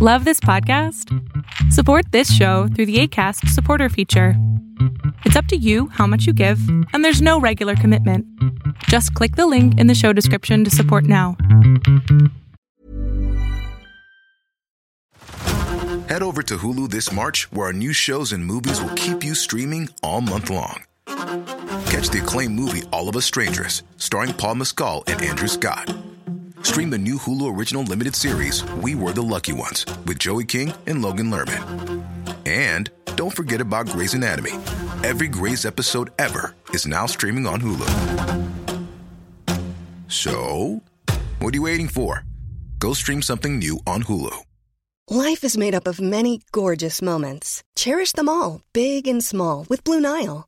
Love this podcast? Support this show through the ACAST supporter feature. It's up to you how much you give, and there's no regular commitment. Just click the link in the show description to support now. Head over to Hulu this March, where our new shows and movies will keep you streaming all month long. Catch the acclaimed movie All of Us Strangers, starring Paul Mescal and Andrew Scott. Stream the new Hulu original limited series We Were the Lucky Ones with Joey King and Logan Lerman. And don't forget about Grey's Anatomy. Every Grey's episode ever is now streaming on Hulu. So, what are you waiting for? Go stream something new on Hulu. Life is made up of many gorgeous moments. Cherish them all, big and small, with Blue Nile.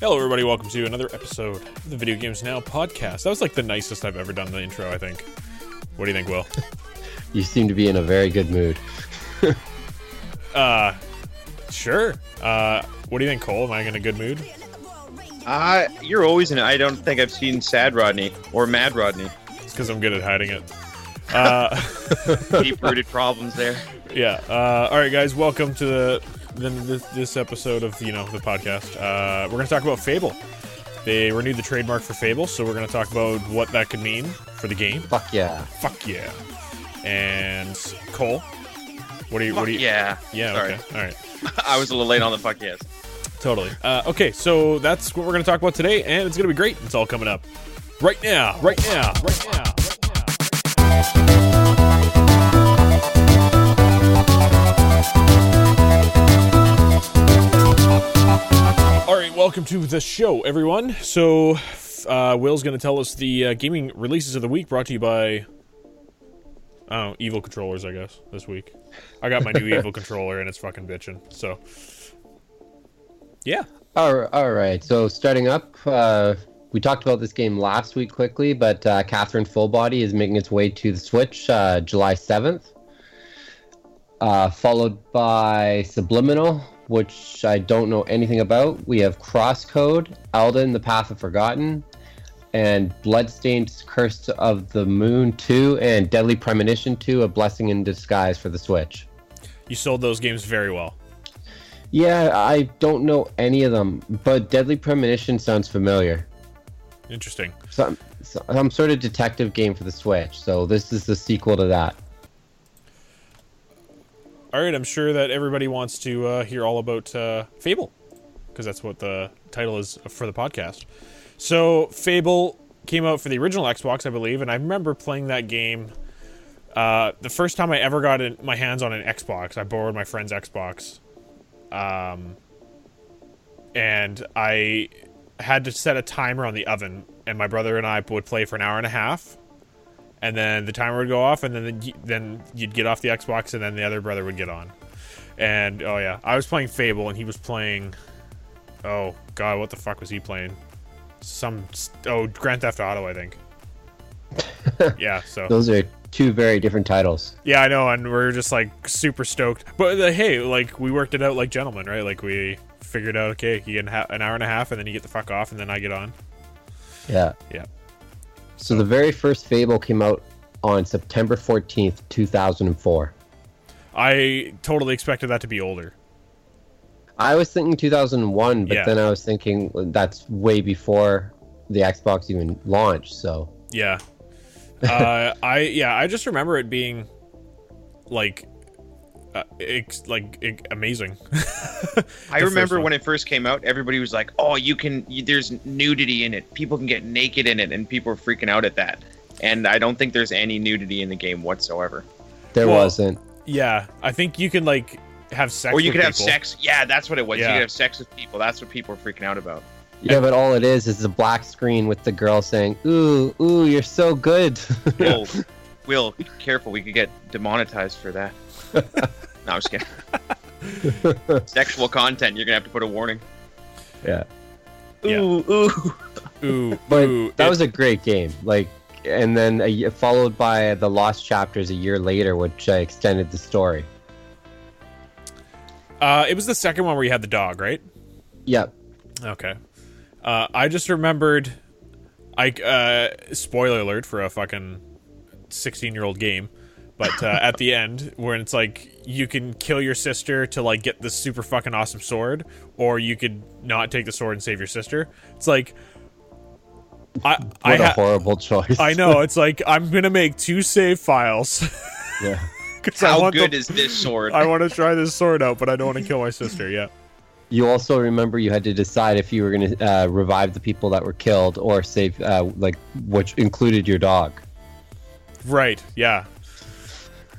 Hello, everybody. Welcome to another episode of the Video Games Now podcast. That was like the nicest I've ever done the intro, I think. What do you think, Will? You seem to be in a very good mood. Uh, sure. Uh, what do you think, Cole? Am I in a good mood? Uh, you're always in it. I don't think I've seen Sad Rodney or Mad Rodney. It's because I'm good at hiding it. Uh, Deep rooted problems there. yeah. Uh, all right, guys. Welcome to the, the this, this episode of you know the podcast. Uh, we're gonna talk about Fable. They renewed the trademark for Fable, so we're gonna talk about what that could mean for the game. Fuck yeah. Fuck yeah. And Cole, what do you? what Fuck do you? yeah. Yeah. Sorry. Okay. All right. I was a little late on the fuck yes. Totally. Uh, okay, so that's what we're going to talk about today, and it's going to be great. It's all coming up right now, right now, right now. Welcome to the show, everyone. So, uh, Will's going to tell us the uh, gaming releases of the week, brought to you by, I don't know, Evil Controllers, I guess, this week. I got my new Evil controller, and it's fucking bitching. So, yeah. All, all right. So starting up, uh, we talked about this game last week quickly, but uh, Catherine Fullbody is making its way to the Switch uh, July 7th. Uh, followed by Subliminal, which I don't know anything about. We have Crosscode, Elden, The Path of Forgotten, and Bloodstained Curse of the Moon 2, and Deadly Premonition 2, A Blessing in Disguise for the Switch. You sold those games very well. Yeah, I don't know any of them, but Deadly Premonition sounds familiar. Interesting. Some, some sort of detective game for the Switch, so this is the sequel to that. All right, I'm sure that everybody wants to uh, hear all about uh, Fable, because that's what the title is for the podcast. So, Fable came out for the original Xbox, I believe, and I remember playing that game. Uh, the first time I ever got in, my hands on an Xbox, I borrowed my friend's Xbox, um, and I had to set a timer on the oven, and my brother and I would play for an hour and a half, and then the timer would go off, and then the, then you'd get off the Xbox, and then the other brother would get on. And oh yeah, I was playing Fable, and he was playing. Oh god, what the fuck was he playing? Some oh Grand Theft Auto, I think. yeah, so Those are two very different titles. yeah, I know, and we are just like super stoked. But uh, hey, like we worked it out like gentlemen, right? Like we figured out, okay, you get an hour and a half, and then you get the fuck off, and then I get on. Yeah. Yeah. So the very first Fable came out on September 14th, 2004. I totally expected that to be older. I was thinking 2001, but Yeah. then I was thinking that's way before the Xbox even launched, so Yeah. uh, I yeah, I just remember it being like uh, ex- like ex- amazing. I remember when it first came out, everybody was like, "Oh, you can. You, there's nudity in it. People can get naked in it," and people were freaking out at that. And I don't think there's any nudity in the game whatsoever. there Well, wasn't. yeah, I think you can like have sex. or you with could have sex. Yeah, that's what it was. Yeah. You could have sex with people. That's what people were freaking out about. Yeah, but all it is is a black screen with the girl saying, "Ooh, ooh, you're so good." Will, Will, be careful. We could get demonetized for that. no, I'm just kidding. Sexual content. You're gonna have to put a warning. yeah. Yeah. Ooh, ooh. Ooh, But ooh, that it- was a great game. Like, and then a, y- followed by the Lost Chapters a year later, which uh, extended the story. uh, it was the second one where you had the dog, right? Yep. Okay. Uh, I just remembered, I uh, spoiler alert for a fucking sixteen-year-old game, but uh, at the end, when it's like you can kill your sister to like get this super fucking awesome sword, or you could not take the sword and save your sister. It's like, I I What a ha- horrible choice. I know. It's like I'm gonna make two save files. yeah. 'cause I How want good the- is this sword? I want to try this sword out, but I don't want to kill my sister. Yeah. You also remember you had to decide if you were going to uh, revive the people that were killed or save, uh, like, which included your dog. Right. Yeah.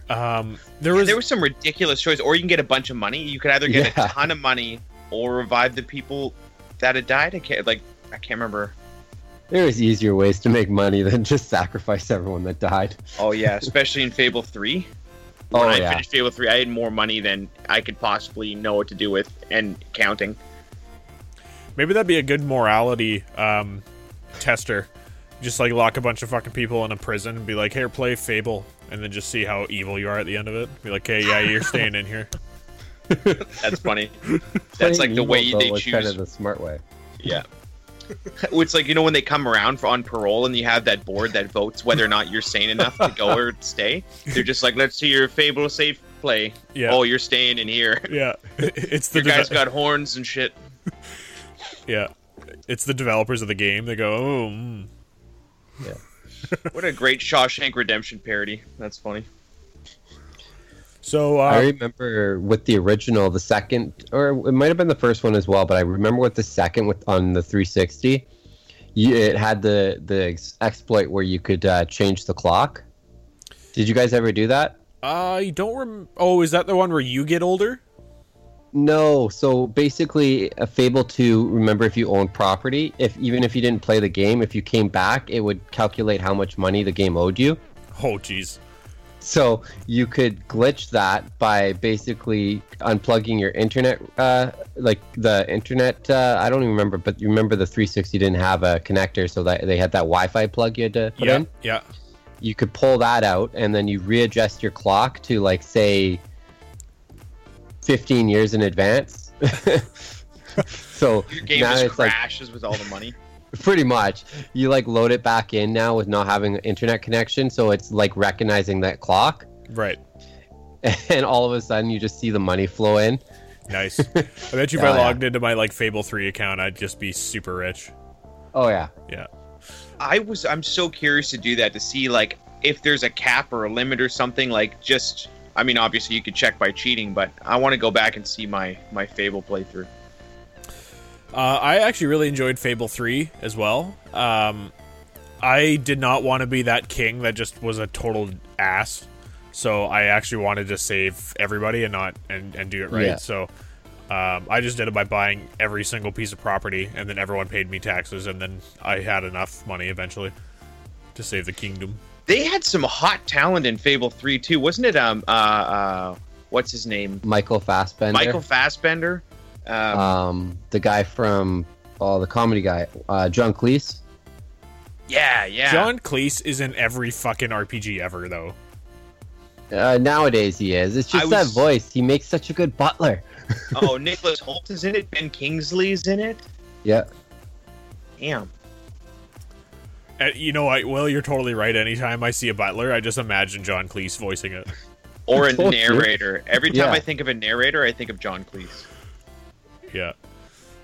Um. There was. there was some ridiculous choice, or you can get a bunch of money. You could either get Yeah. a ton of money or revive the people that had died. I can't like I can't remember. There was easier ways to make money than just sacrifice everyone that died. Oh yeah, especially in Fable Three. Oh, I yeah. finished Fable Three, I had more money than I could possibly know what to do with, and counting. Maybe that'd be a good morality um, tester. Just like lock a bunch of fucking people in a prison and be like, "Here, play Fable," and then just see how evil you are at the end of it. Be like, "Hey, yeah, you're staying in here." That's funny. That's like Playing the way evil, they was choose. kind of the smart way. Yeah. It's like you know when they come around for on parole and you have that board that votes whether or not you're sane enough to go or stay. They're just like, let's see your Fable safe play. Yeah. Oh, you're staying in here. Yeah, it's the Your guy's deve- got horns and shit. yeah, it's the developers of the game. They go, "Oh, mm. What a great Shawshank Redemption parody. That's funny. so I uh, remember with the original, the second, or it might have been the first one as well, but I remember with the second with on the 360, you, it had the the ex- exploit where you could uh, change the clock. Did you guys ever do that? I don't rem. Oh, is that the one where you get older? No. So basically, a Fable 2. Remember, if you owned property, if even if you didn't play the game, if you came back, it would calculate how much money the game owed you. Oh, jeez. So you could glitch that by basically unplugging your internet, uh, like the internet. Uh, I don't even remember, but you remember the 360 didn't have a connector, so that they had that Wi-Fi plug you had to put Yeah, in. yeah. You could pull that out, and then you readjust your clock to like say 15 years in advance. so Your game now just it's like crashes with all the money. pretty much you like load it back in now with not having an internet connection, so it's like recognizing that clock. Right. and all of a sudden you just see the money flow in. Nice. I bet you if I Oh, yeah. logged into my like Fable Three account, I'd just be super rich. Oh yeah, Yeah. I was I'm so curious to do that to see like if there's a cap or a limit or something like just I mean obviously you could check by cheating but I want to go back and see my my Fable playthrough. Uh, I actually really enjoyed Fable 3 as well. Um, I did not want to be that king that just was a total ass. So I actually wanted to save everybody and not and, and do it right. Yeah. So um, I just did it by buying every single piece of property, and then everyone paid me taxes, and then I had enough money eventually to save the kingdom. They had some hot talent in Fable 3 too, wasn't it? Um uh uh what's his name? Michael Fassbender. Michael Fassbender. Um, um, the guy from oh the comedy guy, uh, John Cleese. yeah, yeah. John Cleese is in every fucking RPG ever, though. Uh, nowadays he is. It's I just that voice. He makes such a good butler. oh, Nicholas Hoult is in it. Ben Kingsley's in it. Yeah. Damn. Uh, you know, I well, you're totally right. Anytime I see a butler, I just imagine John Cleese voicing it. Or a narrator. Every time Yeah. I think of a narrator, I think of John Cleese. Yeah,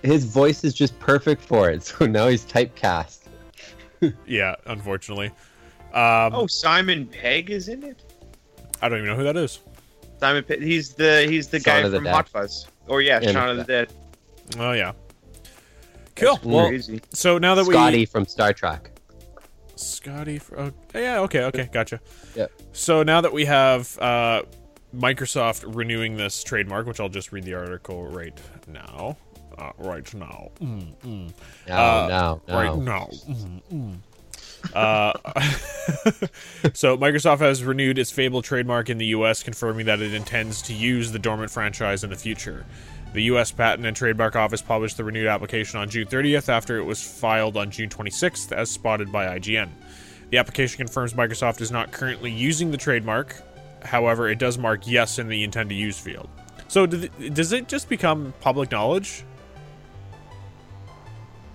His voice is just perfect for it. So now he's typecast. yeah. Unfortunately, um, Oh, Simon Pegg is in it. I don't even know who that is. Simon Pegg. He's the he's the Shaun guy the from Dead. Hot Fuzz. Or yeah, And- Shaun of the Dead. Oh yeah. Cool. Well, so now that we Scotty we from Star Trek. Scotty, fr- oh, yeah, okay, okay, gotcha. Yeah. So now that we have uh, Microsoft renewing this trademark, which I'll just read the article right now. uh, right now. Mm, mm. No, Uh, no, no. Right now. Mm. Uh, so Microsoft has renewed its Fable trademark in the U.S., confirming that it intends to use the dormant franchise in the future. The U.S. Patent and Trademark Office published the renewed application on June 30th after it was filed on June 26th, as spotted by IGN. The application confirms Microsoft is not currently using the trademark. However, it does mark yes in the intend to use field. So, does it just become public knowledge?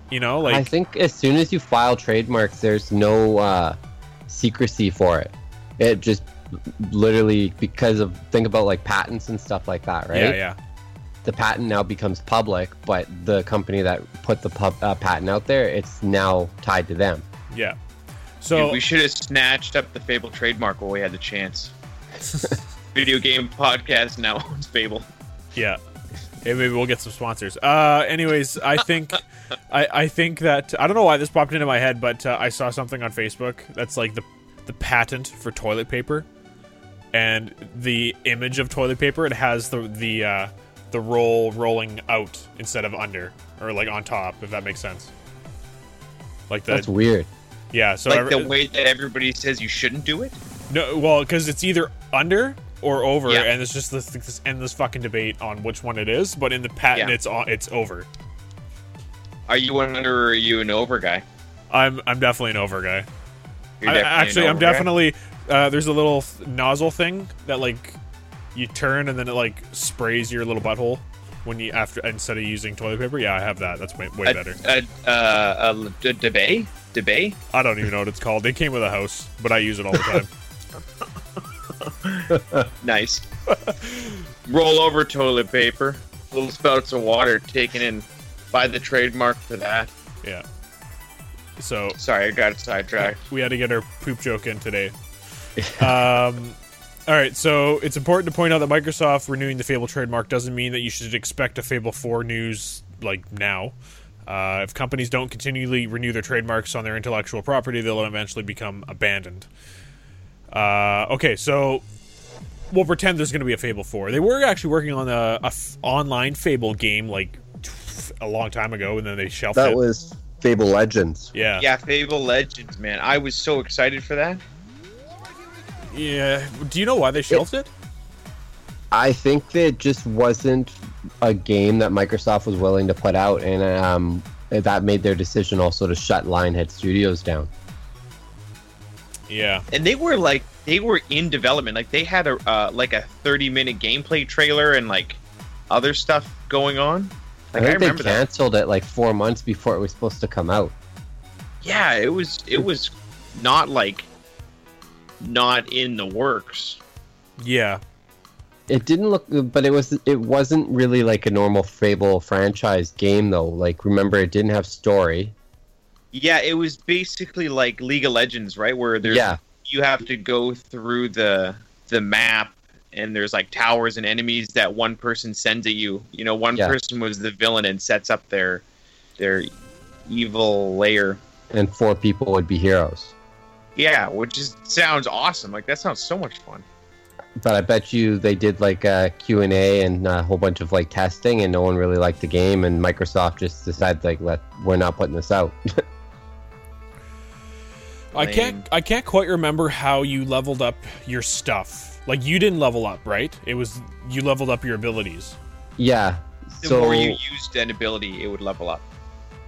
You know, like I think as soon as you file trademarks, there's no uh, secrecy for it. It just literally because of think about like patents and stuff like that, right? yeah, yeah. The patent now becomes public, but the company that put the pub, uh, patent out there, it's now tied to them. Yeah. So Dude, we should have snatched up the Fable trademark while we had the chance. Video game podcast now owns Fable. yeah, Hey, maybe we'll get some sponsors. Uh, anyways, I think I, I think that I don't know why this popped into my head, but uh, I saw something on Facebook that's like the the patent for toilet paper, and the image of toilet paper it has the the uh, the roll rolling out instead of under or like on top, if that makes sense. Like the That's weird. yeah, so like every- the way that everybody says you shouldn't do it. No, well, because it's either under or over, Yeah. and it's just this, this endless fucking debate on which one it is. But in the patent, Yeah. it's on, it's over. Are you an under or are you an over guy? I'm I'm definitely an over guy. You're I, definitely an actually, I'm over guy? definitely. Uh, there's a little th- nozzle thing that like you turn and then it like sprays your little butthole when you after instead of using toilet paper. Yeah, I have that. That's way, way a, better. A, uh, a, a debate? Debate? I don't even know what it's called. They came with a house, but I use it all the time. Nice. Roll over toilet paper. Little spouts of water taken in by the trademark for that. yeah. So Sorry, I got sidetracked. we had to get our poop joke in today. um, all right, so it's important to point out that Microsoft renewing the Fable trademark doesn't mean that you should expect a Fable 4 news like now. Uh, if companies don't continually renew their trademarks on their intellectual property, they'll eventually become abandoned. Uh, okay, so we'll pretend there's going to be a Fable 4. They were actually working on a, a f- online Fable game like a long time ago, and then they shelved That it. was Fable Legends. yeah, Yeah, Fable Legends, man. I was so excited for that. Yeah. Do you know why they shelved it? I think that it just wasn't a game that Microsoft was willing to put out, and um, that made their decision also to shut Lionhead Studios down. Yeah. And they were like, they were in development. Like they had a uh, like a 30 minute gameplay trailer and like other stuff going on. Like I I, think they remember that. canceled it like four months before it was supposed to come out. Yeah, it was it was not like not in the works. Yeah. It didn't look, but it was. It wasn't really like a normal Fable franchise game though. Like remember, it didn't have story. Yeah, it was basically like League of Legends, right? Where there's Yeah. you have to go through the the map and there's like towers and enemies that one person sends at you. You know, one Yeah. person was the villain and sets up their their evil layer. and four people would be heroes. Yeah, which is sounds awesome. Like that sounds so much fun. But I bet you they did like a Q and A and a whole bunch of like testing, and no one really liked the game, and Microsoft just decided like, let we're not putting this out. I can't I can't quite remember how you leveled up your stuff. Like you didn't level up, right? It was you leveled up your abilities. yeah. The so more you used an ability, it would level up.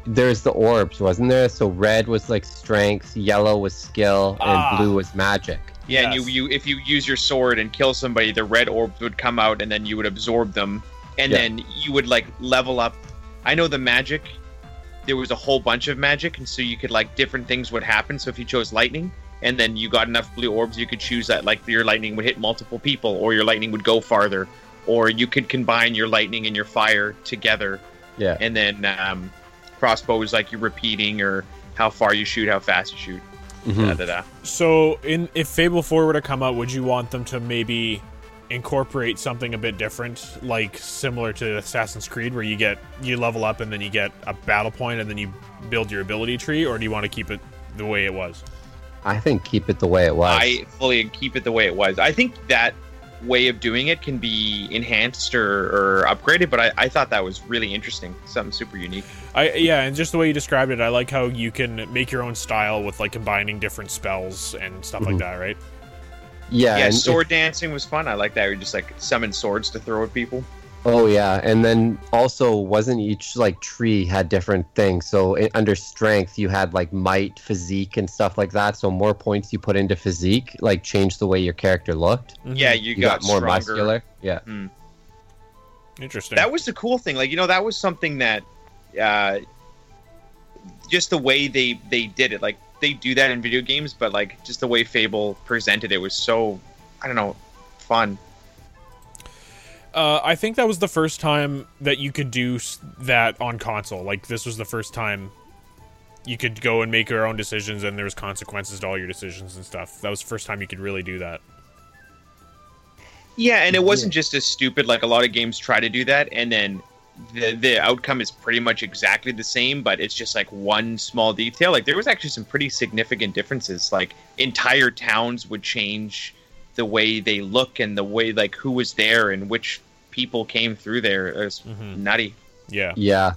There's the orbs, wasn't there? So red was like strength, yellow was skill, and Ah. blue was magic. Yeah, and you, you if you use your sword and kill somebody, the red orbs would come out, and then you would absorb them, and Yeah. then you would like level up. I know the magic. There was a whole bunch of magic, and so you could like different things would happen. So if you chose lightning, and then you got enough blue orbs, you could choose that like your lightning would hit multiple people, or your lightning would go farther, or you could combine your lightning and your fire together, Yeah. and then um, crossbow is like you're repeating or how far you shoot, how fast you shoot. Mhm. Da, da, da. So in if Fable 4 were to come out, would you want them to maybe incorporate something a bit different, like similar to Assassin's Creed where you get you level up and then you get a battle point and then you build your ability tree, or do you want to keep it the way it was? I think keep it the way it was. I fully keep it the way it was. I think that way of doing it can be enhanced or, or upgraded. But I, I thought that was really interesting, something super unique. I yeah, and just the way you described it, I like how you can make your own style with like combining different spells and stuff like mm-hmm. that, right? Yeah, Yeah, and sword dancing was fun. I like that. You just like summon swords to throw at people. Oh yeah, and then also wasn't each like tree had different things. So i under strength, you had like might, physique, and stuff like that. So more points you put into physique, like changed the way your character looked. Yeah, you, You got, more stronger. muscular. Yeah. Interesting. That was the cool thing. Like you know, that was something that, uh, just the way they they did it. Like they do that in video games, but like just the way Fable presented it was so, I don't know, fun. Uh, I think that was the first time that you could do that on console. Like this was the first time you could go and make your own decisions, and there was consequences to all your decisions and stuff. That was the first time you could really do that. Yeah, and it wasn't just as stupid. Like a lot of games try to do that, and then the the outcome is pretty much exactly the same, but it's just like one small detail. Like there was actually some pretty significant differences. Like entire towns would change the way they look and the way like who was there and which people came through there. It was nutty. Yeah. Yeah.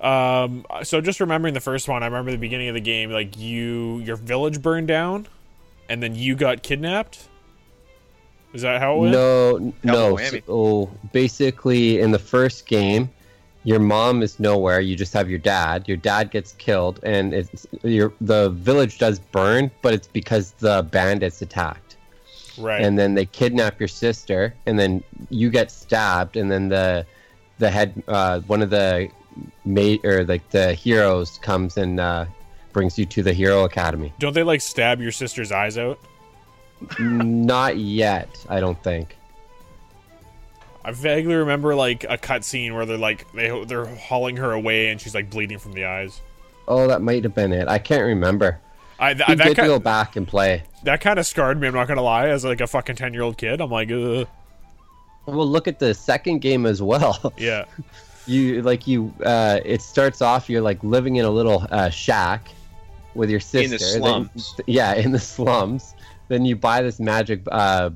Um. So just remembering the first one, I remember the beginning of the game. Like you, your village burned down, and then you got kidnapped. Is that how it went? No, Double no. whammy. So basically, in the first game, your mom is nowhere. You just have your dad. Your dad gets killed, and it's your the village does burn, but it's because the bandits attacked. Right. and then they kidnap your sister, and then you get stabbed, and then the the head uh, one of the mate or like the heroes comes and uh, brings you to the hero academy. Don't they like stab your sister's eyes out? Not yet, I don't think. I vaguely remember like a cutscene where they're like they they're hauling her away and she's like bleeding from the eyes. Oh, that might have been it. I can't remember. I th- You that get to go back and play. that kind of scarred me. I'm not gonna lie. As like a fucking ten year old kid, I'm like, Ugh. Well, look at the second game as well. yeah, you like you. Uh, it starts off. You're like living in a little uh, shack with your sister. In the Then- slums. yeah, in the slums. Then you buy this magic. Uh,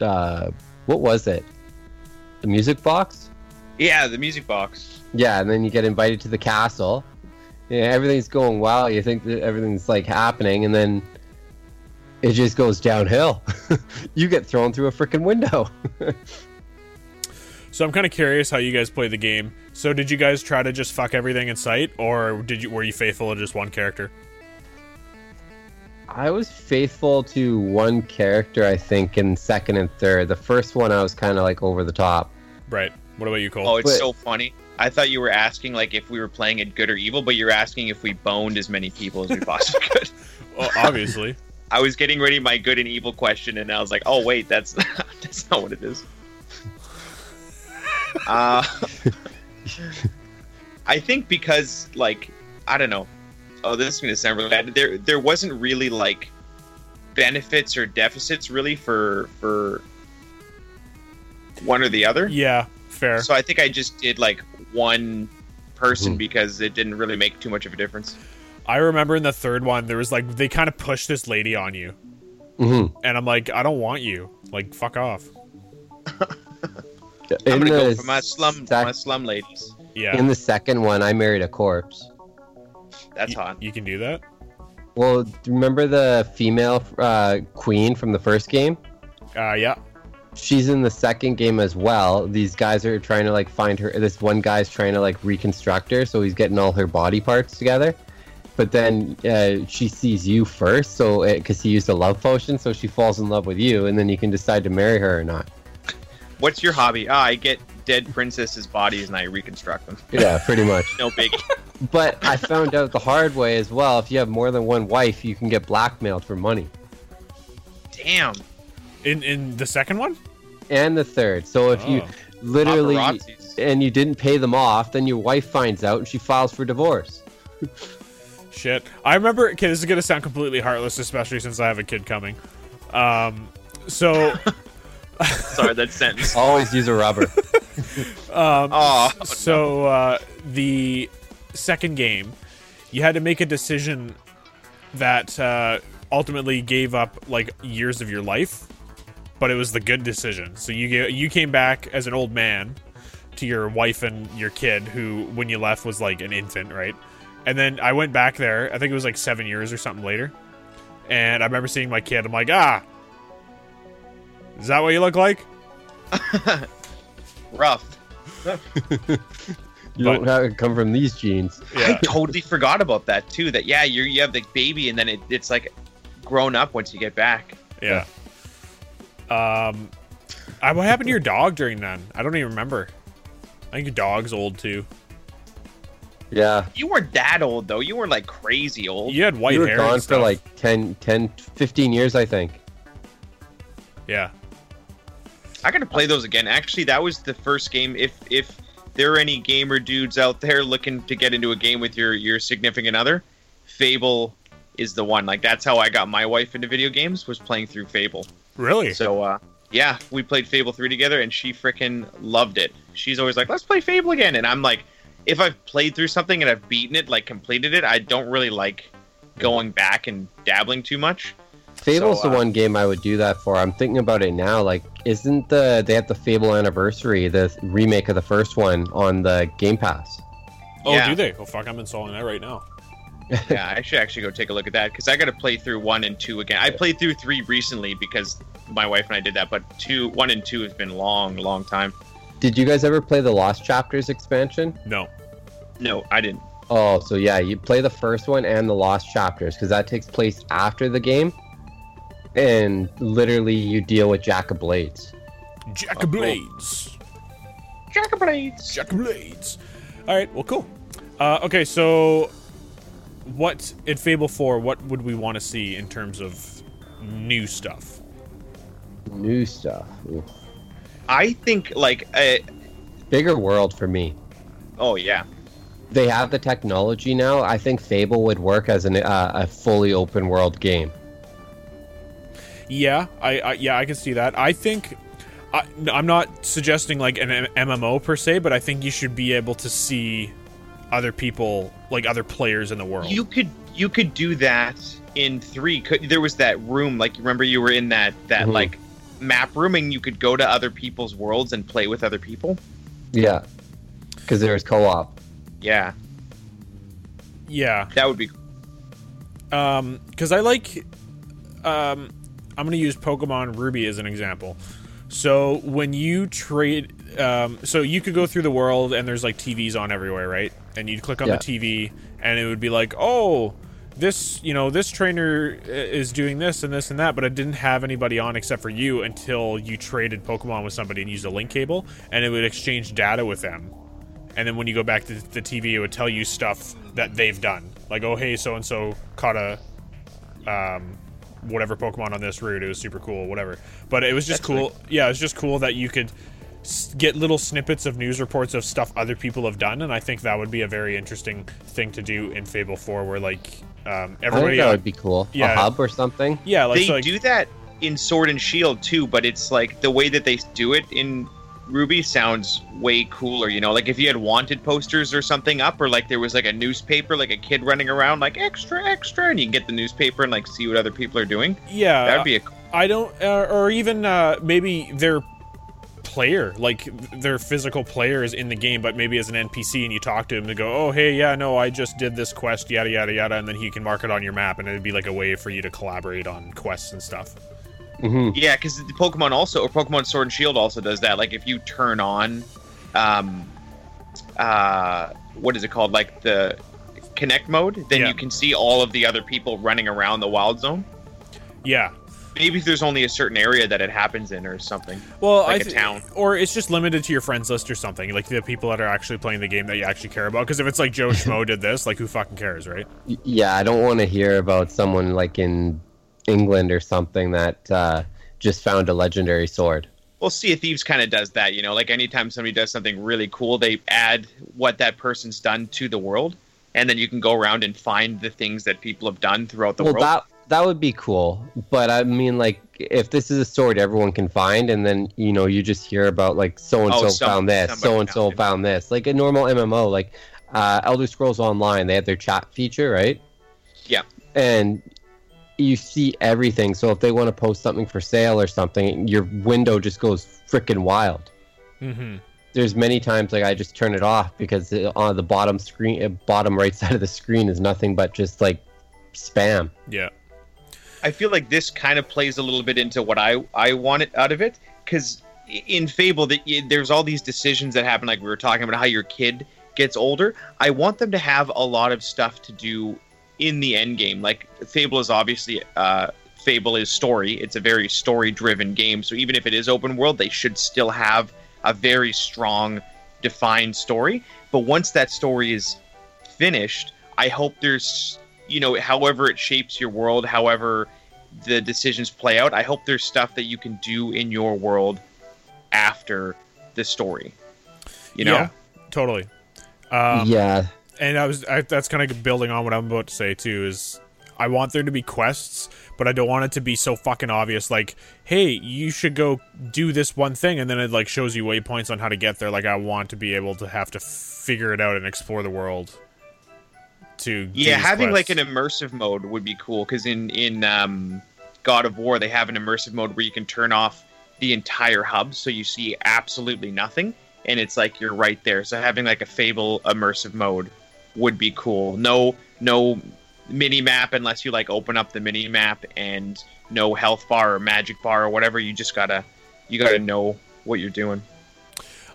uh, what was it? The music box. Yeah, the music box. Yeah, and then you get invited to the castle. Yeah, everything's going well. You think that everything's like happening, and then it just goes downhill. you get thrown through a freaking window. So I'm kind of curious how you guys play the game. So did you guys try to just fuck everything in sight, or did you were you faithful to just one character? I was faithful to one character, I think, in second and third. The first one, I was kind of like over the top. Right. What about you, Cole? Oh, it's But- so funny. I thought you were asking like if we were playing it good or evil, but you're asking if we boned as many people as we possibly could. Well, obviously. I was getting ready my good and evil question, and I was like, "Oh wait, that's that's not what it is." Uh, I think because like I don't know. Oh, this is gonna sound really bad. There there wasn't really like benefits or deficits really for for one or the other. yeah. Fair. So I think I just did like one person Mhm. because it didn't really make too much of a difference. I remember in the third one there was like they kind of pushed this lady on you, hmm and I'm like, I don't want you. Like, fuck off. I'm gonna go for my slum sec- my slum ladies. Yeah. in the second one, I married a corpse. That's you, hot. You can do that. Well, remember the female uh, queen from the first game? Uh, yeah. She's in the second game as well. These guys are trying to like find her. This one guy's trying to like reconstruct her, so he's getting all her body parts together. But then uh, she sees you first, so because he used a love potion, so she falls in love with you, and then you can decide to marry her or not. What's your hobby? Ah, I get dead princesses' bodies and I reconstruct them. Yeah, pretty much. No biggie. But I found out the hard way as well. If you have more than one wife, you can get blackmailed for money. Damn. In in the second one. And the third. So if you Oh. literally Paparazzis. and you didn't pay them off, then your wife finds out and she files for divorce. Shit. I remember. Okay, this is gonna sound completely heartless, especially since I have a kid coming. Um. So. Sorry, that sentence. Always use a rubber. Oh, so uh, the second game, you had to make a decision that uh, ultimately gave up like years of your life. But it was the good decision. So you ga- you came back as an old man to your wife and your kid, who when you left was like an infant, right? And then I went back there. I think it was like seven years or something later. And I remember seeing my kid. I'm like, ah, is that what you look like? Rough. You But- don't have it come from these genes. I totally forgot about that too. That yeah, you you have the baby, and then it, it's like grown up once you get back. Yeah. Um, what happened to your dog during then? I don't even remember. I think your dog's old too. Yeah. You weren't that old though. You weren't like crazy old. You had white you were hair. gone and for like 10, 10, 15 years, I think. yeah. I gotta play those again. Actually, that was the first game. If if there are any gamer dudes out there looking to get into a game with your your significant other, Fable is the one. Like that's how I got my wife into video games was playing through Fable. Really? So uh yeah, we played Fable 3 together and she freaking loved it. She's always like, "Let's play Fable again." And I'm like, if I've played through something and I've beaten it, like completed it, I don't really like going back and dabbling too much. Fable's So, the uh, one game I would do that for. I'm thinking about it now. Like, isn't the they have the Fable anniversary, the remake of the first one on the Game Pass? oh, yeah. do they? Oh, fuck! I'm installing that right now. Yeah, I should actually go take a look at that because I got to play through one and two again. I played through three recently because my wife and I did that, but two, one and two has been long, long time. Did you guys ever play the Lost Chapters expansion? No. No, I didn't. Oh, so yeah, you play the first one and the Lost Chapters because that takes place after the game, and literally you deal with Jack of Blades. Jack of Blades. Jack of Blades. Jack of Blades. All right. Well, cool. Uh, okay, so what in Fable 4? What would we want to see in terms of new stuff? New stuff, Ooh. I think like, a bigger world for me. oh yeah, They have the technology now. I think Fable would work as an, uh, a fully open world game. Yeah, I, I yeah I can see that. I think I, I'm not suggesting like an MMO per se, but I think you should be able to see other people, like other players in the world. you could you could do that in three. Could there was that room like remember you were in that that Mhm. like map room and you could go to other people's worlds and play with other people. Yeah, because there's co-op. Yeah, yeah, that would be. um, because I like, um, I'm gonna use Pokemon Ruby as an example. So when you trade, um, so you could go through the world and there's like TVs on everywhere, right? And you'd click on Yeah. the TV and it would be like, oh, this, you know, this trainer is doing this and this and that, but it didn't have anybody on except for you until you traded Pokemon with somebody and used a link cable, and it would exchange data with them. And then when you go back to the TV, it would tell you stuff that they've done, like, oh, hey, so and so caught a um, whatever Pokemon on this route. It was super cool, whatever. But it was just That's cool. Yeah, it was just cool that you could get little snippets of news reports of stuff other people have done, and I think that would be a very interesting thing to do in Fable Four, where like um, I think everybody. that uh, would be cool. yeah. A hub or something. yeah, like, they so, like do that in Sword and Shield too, but it's like the way that they do it in Ruby sounds way cooler. You know, like if you had wanted posters or something up, or like there was like a newspaper, like a kid running around like extra, extra, and you can get the newspaper and like see what other people are doing. yeah, That'd be a I don't, uh, or even uh, maybe their player, like their physical player is in the game, but maybe as an NPC, and you talk to him to go, oh hey, yeah, no, I just did this quest, yada yada yada, and then he can mark it on your map, and it'd be like a way for you to collaborate on quests and stuff. hmm Yeah, because Pokemon also, or Pokemon Sword and Shield also does that. Like if you turn on, um, uh, what is it called? Like the Connect mode, then Yeah. you can see all of the other people running around the Wild Zone. Yeah. Maybe there's only a certain area that it happens in or something. Well, Like I a th- town. or it's just limited to your friends list or something, like the people that are actually playing the game that you actually care about. Because if it's like Joe Schmo did this, like who fucking cares, right? Yeah, I don't want to hear about someone like in England or something that uh, just found a legendary sword. Well, Sea of Thieves kind of does that, you know. Like anytime somebody does something really cool, they add what that person's done to the world, and then you can go around and find the things that people have done throughout the well, world. that that would be cool. But I mean, like, if this is a sword everyone can find, and then you know you just hear about like so and so found this, so and so found this, like a normal MMO, like uh, Elder Scrolls Online, they have their chat feature, right? Yeah. And you see everything. So if they want to post something for sale or something, your window just goes freaking wild. Mm-hmm. There's many times like I just turn it off because it, on the bottom screen, uh, bottom right side of the screen is nothing but just like spam. Yeah. I feel like this kind of plays a little bit into what I I wanted out of it because in Fable that there's all these decisions that happen like we were talking about how your kid gets older. I want them to have a lot of stuff to do in the end game. Like Fable is obviously uh, Fable is story. It's a very story driven game. So even if it is open world, they should still have a very strong defined story. But once that story is finished, I hope there's you know however it shapes your world, however the decisions play out. I hope there's stuff that you can do in your world after the story. You know. Yeah, totally. Um, yeah, and I was I, that's kind of building on what I'm about to say too. Is I want there to be quests, but I don't want it to be so fucking obvious. Like, hey, you should go do this one thing, and then it like shows you waypoints on how to get there. Like, I want to be able to have to figure it out and explore the world. To do Yeah, these having like an immersive mode would be cool because in in um, God of War they have an immersive mode where you can turn off the entire hub, so you see absolutely nothing, and it's like you're right there. So having like a Fable immersive mode would be cool. No, no mini map unless you like open up the mini map and no health bar or magic bar or whatever. You just gotta you gotta know what you're doing.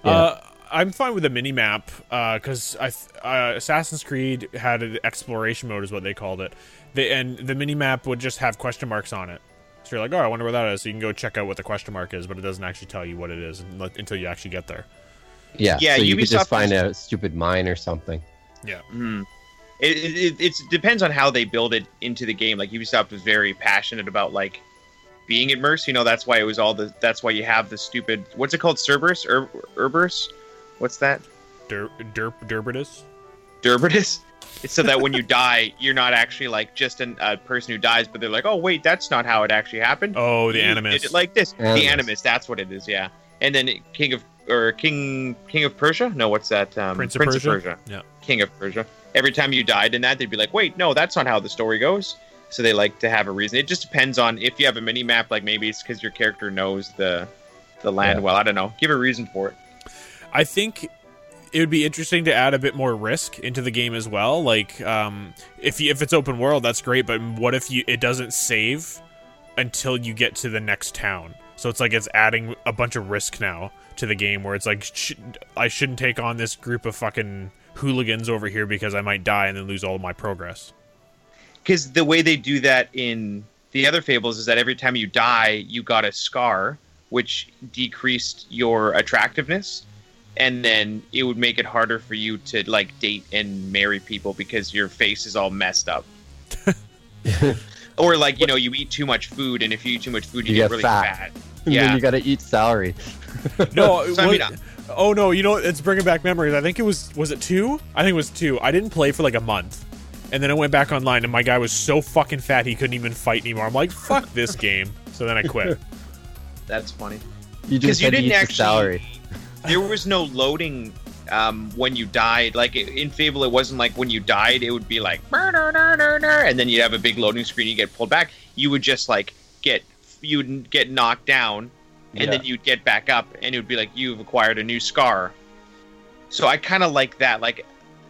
Uh, I'm fine with the mini map because I uh, Assassin's Creed had an exploration mode, is what they called it. They, and the mini map would just have question marks on it. So you're like, oh, I wonder where that is. So you can go check out what the question mark is, but it doesn't actually tell you what it is until you actually get there. yeah. Yeah, so you could Ubisoft just find a stupid mine or something. Yeah. Mm. It, it, it it's depends on how they build it into the game. Like Ubisoft was very passionate about like being immersed. You know, that's why it was all the. That's why you have the stupid. What's it called? Cerberus? Ur, Urberus? What's that? Der- derp Derbitus? Derbitus? It's so that when you die, you're not actually like just an, a person who dies, but they're like, oh wait, that's not how it actually happened. Oh, the You Animus. Did it like this? Animus. The Animus. That's what it is. Yeah. And then King of or King King of Persia? No, what's that? Um, Prince of Persia? Yeah. King of Persia. Every time you died in that, they'd be like, "Wait, no, that's not how the story goes." So they like to have a reason. It just depends on if you have a mini map. Like maybe it's because your character knows the the land Yeah. well. I don't know. Give a reason for it. I think it would be interesting to add a bit more risk into the game as well. Like, um, if you, if it's open world, that's great. But what if you it doesn't save until you get to the next town? So it's like it's adding a bunch of risk now to the game, where it's like sh- I shouldn't take on this group of fucking hooligans over here because I might die and then lose all of my progress. Because the way they do that in the other fables is that every time you die, you got a scar, which decreased your attractiveness, and then it would make it harder for you to like date and marry people because your face is all messed up. or like you know you eat too much food, and if you eat too much food, you, You get, get really fat. fat. Yeah. then you got to eat salary. No, So, I mean, oh no, you know it's bringing back memories. I think it was was it two? I think it was two. I didn't play for like a month, and then I went back online, and my guy was so fucking fat he couldn't even fight anymore. I'm like, fuck this game. So then I quit. That's funny. You just you had to didn't eat the actually. salary. There was no loading um, when you died. Like in Fable, it wasn't like when you died, it would be like and then you'd have a big loading screen. You get pulled back. You would just like get you would get knocked down, and Yeah. then you'd get back up, and it would be like you've acquired a new scar. So I kind of like that. Like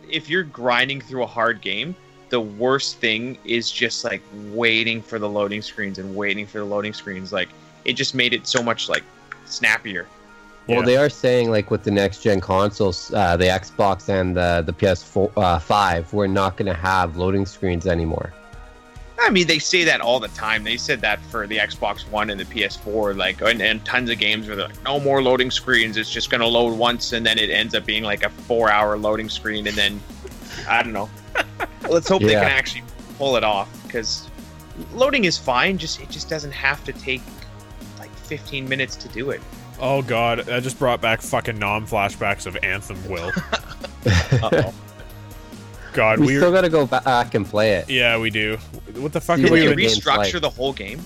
if you're grinding through a hard game. The worst thing is just like waiting for the loading screens and waiting for the loading screens. Like it just made it so much like snappier. Well, Yeah. they are saying like with the next gen consoles, uh, the Xbox and the the PS4 uh, five, we're not going to have loading screens anymore. I mean, they say that all the time. They said that for the Xbox One and the PS4, like, and, and tons of games where they're like, no more loading screens. It's just going to load once, and then it ends up being like a four-hour loading screen, and then I don't know. Let's hope they can actually pull it off because loading is fine. Just it just doesn't have to take like 15 minutes to do it. Oh god, that just brought back fucking nom flashbacks of Anthem. Will. Uh-oh. God, we we still got to go back and play it. yeah, we do. What the fuck See, are Did we they your doing? game's restructure like. the whole game?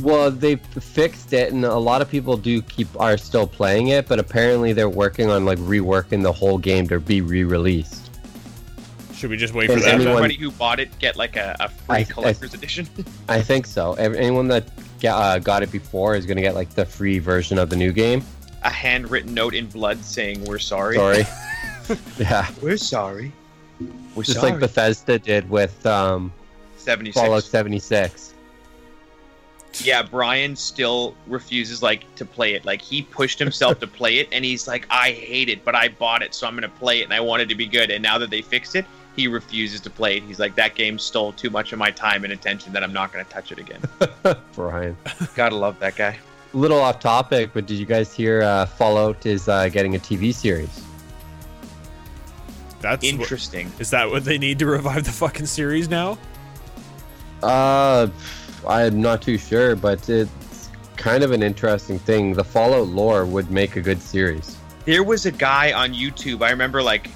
Well, they fixed it, and a lot of people do keep are still playing it, but apparently they're working on like reworking the whole game to be re-released. Should we just wait for that? anyone- Everybody who bought it get like a, a free I- I- collector's edition. I think so. Anyone that ga- uh, got it before is going to get like the free version of the new game. a handwritten note in blood saying we're sorry. Sorry. yeah, We're sorry. We're just like Bethesda did with um, 76. Fallout 76. Yeah, Brian still refuses like to play it. Like he pushed himself to play it and he's like I hate it, but I bought it so I'm going to play it and I want it to be good. And now that they fixed it, he refuses to play it. He's like that game stole too much of my time and attention that I'm not going to touch it again. Brian. Got to love that guy. little off topic, but did you guys hear uh, Fallout is uh, getting a TV series? That's what, Interesting. is that what they need to revive the fucking series now? Uh, I'm not too sure, but it's kind of an interesting thing. The Fallout lore would make a good series. There was a guy on YouTube. I remember like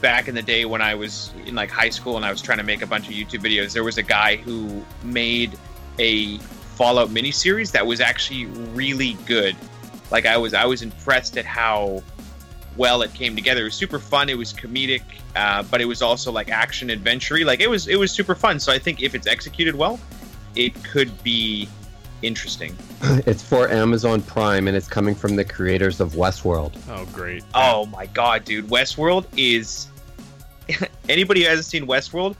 back in the day when I was in like high school and I was trying to make a bunch of YouTube videos. There was a guy who made a Fallout miniseries that was actually really good. Like I was I was impressed at how well it came together. It was super fun. It was comedic, uh, but it was also like action adventure. Like it was it was super fun. So I think if it's executed well, it could be interesting. It's for Amazon Prime, and it's coming from the creators of Westworld. Oh, great. Oh my god, dude! Westworld is. Anybody who hasn't seen Westworld,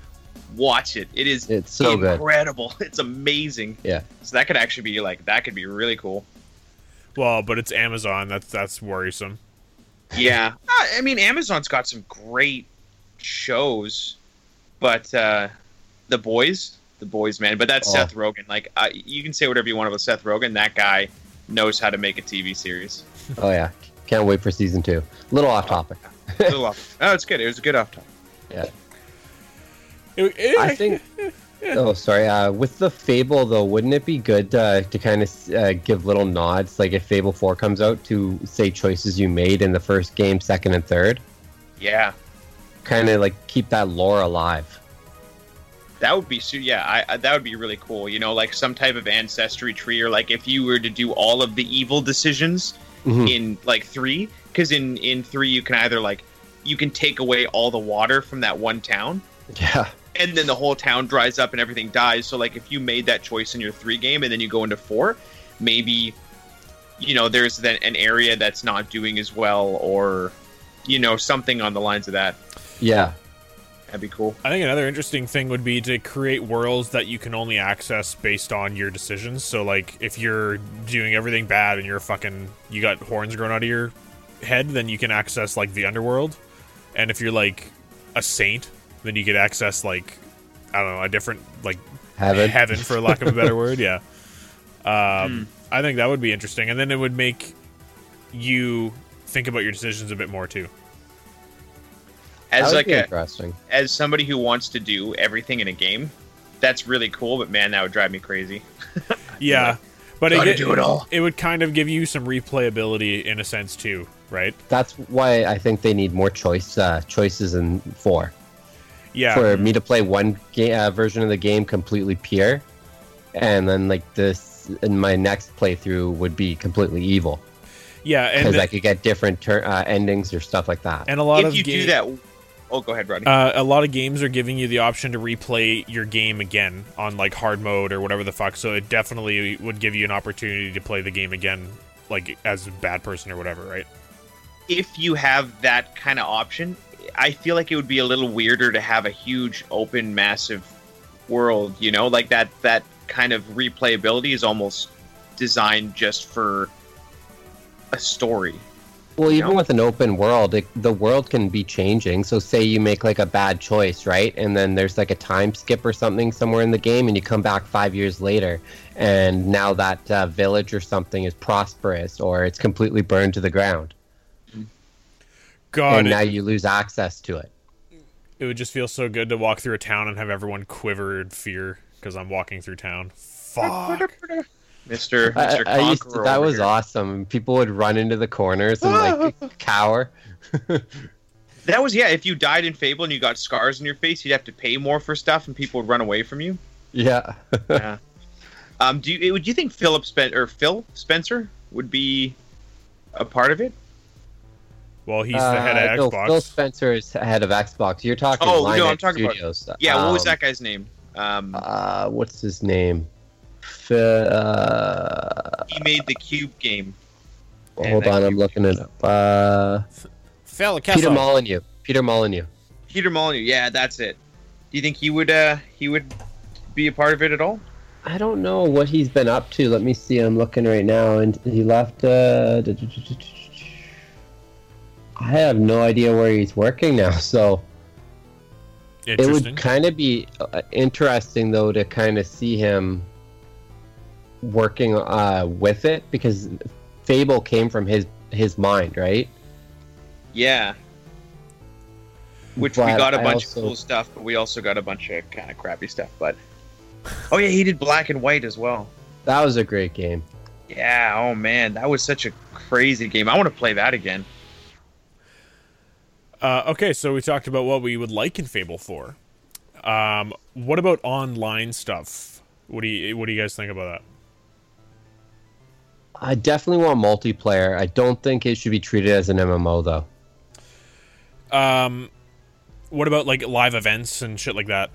watch it. It is It's so good. incredible. It's amazing. Yeah. So that could actually be like that could be really cool. Well, but it's Amazon. That's that's worrisome. Yeah. I mean, Amazon's got some great shows, but uh the boys, the boys, man. But that's Oh. Seth Rogen. Like, uh, you can say whatever you want about Seth Rogen. That guy knows how to make a TV series. Oh yeah, can't wait for season two. Little off topic. A little off- oh, it's good. It was a good off topic. Yeah, It- it- I think. Oh, sorry. Uh, with the Fable though, wouldn't it be good uh, to kind of uh, give little nods, like if Fable Four comes out, to say choices you made in the first game, second, and third? Yeah. Kind of like keep that lore alive. That would be yeah, I, I that would be really cool. You know, like some type of ancestry tree, or like if you were to do all of the evil decisions Mhm. in like three, because in in three you can either like you can take away all the water from that one town, Yeah. and then the whole town dries up and everything dies. So like if you made that choice in your three game, and then you go into four, maybe you know there's then an area that's not doing as well, or you know something on the lines of that. Yeah. That'd be cool. I think another interesting thing would be to create worlds that you can only access based on your decisions. So, like, if you're doing everything bad and you're fucking, you got horns growing out of your head, then you can access like the underworld. And if you're like a saint, then you could access like, I don't know, a different like Heaven. heaven for lack of a better word. Yeah. Um, I think that would be interesting, and then it would make you think about your decisions a bit more too. That As like a interesting. as somebody who wants to do everything in a game, that's really cool. But man, that would drive me crazy. Yeah, but it, Gotta do it all. it would kind of give you some replayability in a sense too, right? That's why I think they need more choice uh, choices in four. Yeah, For me to play one ga- uh, version of the game completely pure, and then like this in my next playthrough would be completely evil yeah, because I could get different tur- uh, endings or stuff like that. and a lot if of you ga- do that, oh, go ahead, Rodney. Uh, a lot of games are giving you the option to replay your game again on like hard mode or whatever the fuck. So it definitely would give you an opportunity to play the game again, like as a bad person or whatever, right? if you have that kind of option, I feel like it would be a little weirder to have a huge, open, massive world. You know, like that. That kind of replayability is almost designed just for a story. Well, even know? with an open world, it, the world can be changing. So, say you make like a bad choice, right? And then there's like a time skip or something somewhere in the game, and you come back five years later, and now that uh, village or something is prosperous or it's completely burned to the ground. God, and it, now you lose access to it. it would just feel so good to walk through a town and have everyone quiver in fear because I'm walking through town. Fuck. Mister I, Mister I used to, that was here. awesome. People would run into the corners and like cower. That was yeah. If you died in Fable and you got scars on your face, you'd have to pay more for stuff, and people would run away from you. Yeah. yeah. Um. Do you would you think Philip Spen- or Phil Spencer would be a part of it? Well, he's the head Uh, of no, Xbox. Phil Spencer is head of Xbox. You're talking. Oh, no, Lineage I'm talking about- Studios. Yeah, what was Um, that guy's name? Um, Uh, what's his name? F- uh, he made the Cube game. hold on, I'm looking it up. Uh, Phil Peter Molyneux. Peter Molyneux. Peter Molyneux. Yeah, that's it. Do you think he would uh he would be a part of it at all? I don't know what he's been up to. Let me see. I'm looking right now, and he left. Uh, I have no idea where he's working now. So it would kind of be uh, interesting, though, to kind of see him working uh, with it because Fable came from his his mind, right? Yeah. Which we got a I bunch also- of cool stuff, but we also got a bunch of kind of crappy stuff. But oh yeah, he did black and white as well. That was a great game. Yeah. Oh man, that was such a crazy game. I want to play that again. Uh, okay, so we talked about what we would like in Fable 4. Um, what about online stuff? What do you What do you guys think about that? I definitely want multiplayer. I don't think it should be treated as an MMO, though. Um, what about like live events and shit like that?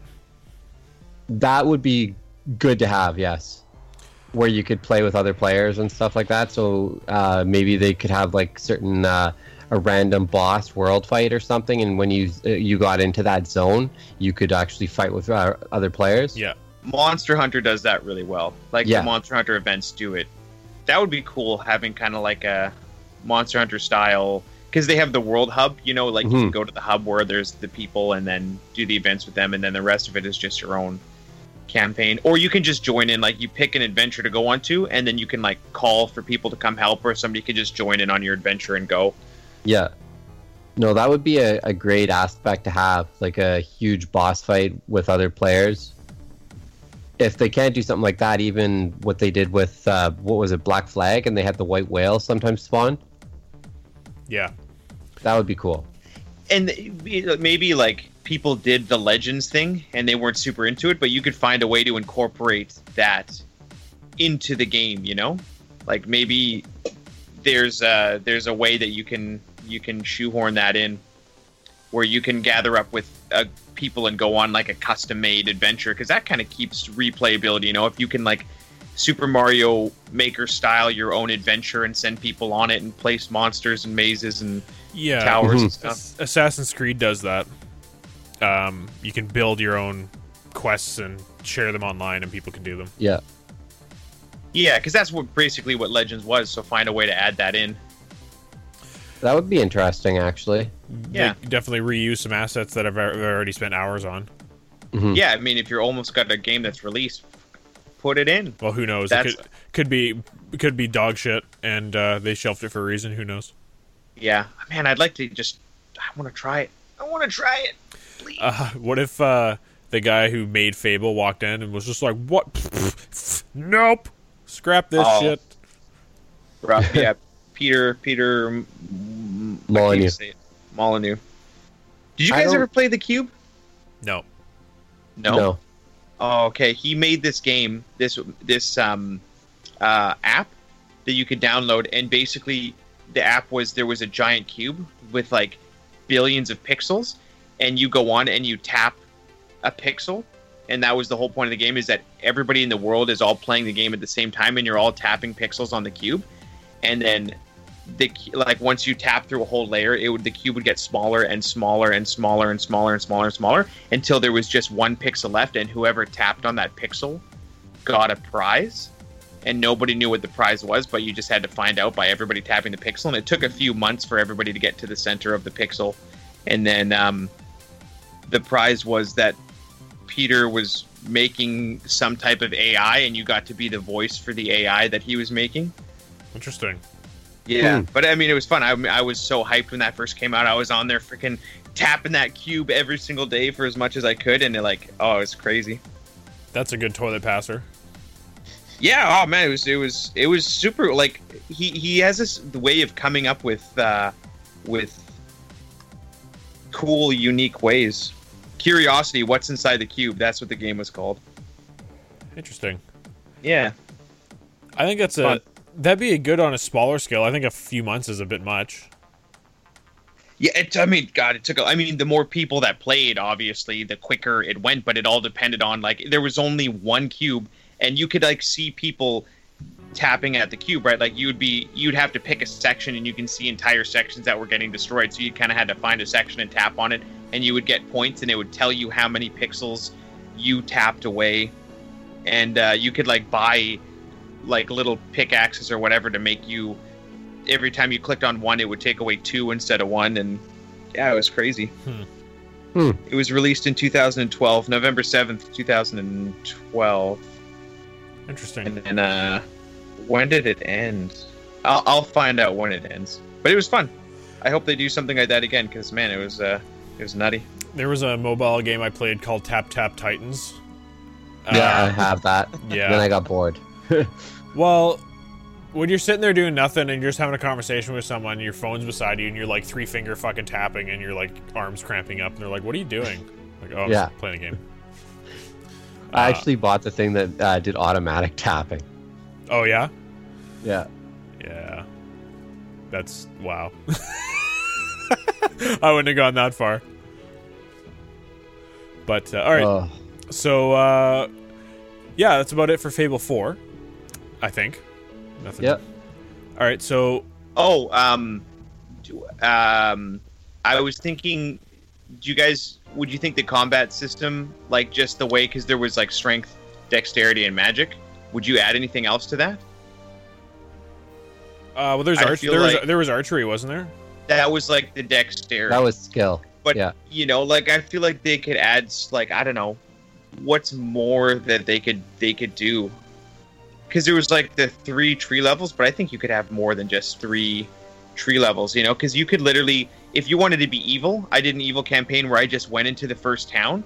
That would be good to have, yes. Where you could play with other players and stuff like that. So uh, maybe they could have like certain uh, a random boss world fight or something, and when you uh, you got into that zone, you could actually fight with uh, other players. Yeah. Monster Hunter does that really well. Like Yeah. the Monster Hunter events do it. That would be cool having kind of like a Monster Hunter style because they have the world hub. You know, like you mm-hmm. can go to the hub where there's the people and then do the events with them, and then the rest of it is just your own campaign. Or you can just join in, like you pick an adventure to go on to, and then you can like call for people to come help, or somebody could just join in on your adventure and go. Yeah. No, that would be a, a great aspect to have, like a huge boss fight with other players. If they can't do something like that, even what they did with uh, what was it, Black Flag, and they had the white whale sometimes spawn, Yeah. that would be cool. and maybe like people did the legends thing and they weren't super into it but you could find a way to incorporate that into the game you know like maybe there's a there's a way that you can you can shoehorn that in where you can gather up with uh, people and go on like a custom made adventure because that kind of keeps replayability you know if you can like super mario maker style your own adventure and send people on it and place monsters and mazes and Yeah. towers and Mhm. stuff Ass- Assassin's Creed does that. Um, you can build your own quests and share them online, and people can do them. Yeah. Yeah, because that's what basically what Legends was. So find a way to add that in. That would be interesting, actually. Yeah. They definitely reuse some assets that I've already spent hours on. Mhm. Yeah, I mean, if you're almost got a game that's released, put it in. Well, who knows? That's- It could, could be it could be dog shit, and uh, they shelved it for a reason. Who knows? Yeah, man, I'd like to just. I want to try it. I want to try it. Please. Uh, what if uh, the guy who made Fable walked in and was just like, "What? nope, scrap this Oh. shit." Rough, yeah, Peter. Peter. I Molyneux. even say it. Molyneux. Did you guys ever play the Cube? No. No. Oh, okay. He made this game, this this um, uh, app that you could download, and basically the app was there was a giant cube with like billions of pixels, and you go on and you tap a pixel, and that was the whole point of the game is that everybody in the world is all playing the game at the same time, and you're all tapping pixels on the cube, and then the like once you tap through a whole layer, it would the cube would get smaller and smaller and smaller and smaller and smaller and smaller until there was just one pixel left, and whoever tapped on that pixel got a prize. And nobody knew what the prize was, but you just had to find out by everybody tapping the pixel. And it took a few months for everybody to get to the center of the pixel. And then um, the prize was that Peter was making some type of AI, and you got to be the voice for the AI that he was making. Interesting. Yeah, Hmm. but I mean, it was fun. I, I was so hyped when that first came out. I was on there freaking tapping that cube every single day for as much as I could, and it, like, oh, it was crazy. That's a good toilet passer. Yeah, oh man, it was it was it was super. Like he he has this way of coming up with uh, with cool, unique ways. Curiosity, what's inside the cube? That's what the game was called. Interesting. Yeah, I think that's a Fun. That'd be good on a smaller scale. I think a few months is a bit much. Yeah, it, I mean, God, it took. I mean, the more people that played, obviously, the quicker it went. But it all depended on like there was only one cube, and you could like see people tapping at the cube, right? Like you would be, you'd have to pick a section, and you can see entire sections that were getting destroyed. So you kind of had to find a section and tap on it, and you would get points, and it would tell you how many pixels you tapped away, and uh, you could like buy like little pickaxes or whatever to make you every time you clicked on one, it would take away two instead of one, and yeah, it was crazy. Hmm. Hmm. It was released in 2012, November 7th, 2012, Interesting. and then uh, when did it end? I'll, I'll find out when it ends. But it was fun. I hope they do something like that again, because man, it was uh, it was nutty. There was a mobile game I played called Tap Tap Titans. Yeah, I Uh, have that. yeah. Then I got bored. Well, when you're sitting there doing nothing and you're just having a conversation with someone, your phone's beside you, and you're like three finger fucking tapping, and you're like arms cramping up, and they're like, "What are you doing?" Like, "Oh, I'm Yeah. playing a game." I Uh, actually bought the thing that uh, did automatic tapping. Oh yeah, Yeah. yeah. That's wow. I wouldn't have gone that far. But uh, all right, Oh, so uh, yeah, that's about it for Fable Four. I think. Nothing. yep. All right, so Oh, um, do- um, I was thinking, do you guys would you think the combat system like just the way because there was like strength, dexterity, and magic? Would you add anything else to that? uh, well, there's I arch- feel there was like- there was archery, wasn't there? That was like the dexterity. That was skill. But Yeah. you know, like I feel like they could add like I don't know, what's more that they could they could do? Because there was like the three tree levels, but I think you could have more than just three tree levels. You know, because you could literally, if you wanted to be evil, I did an evil campaign where I just went into the first town,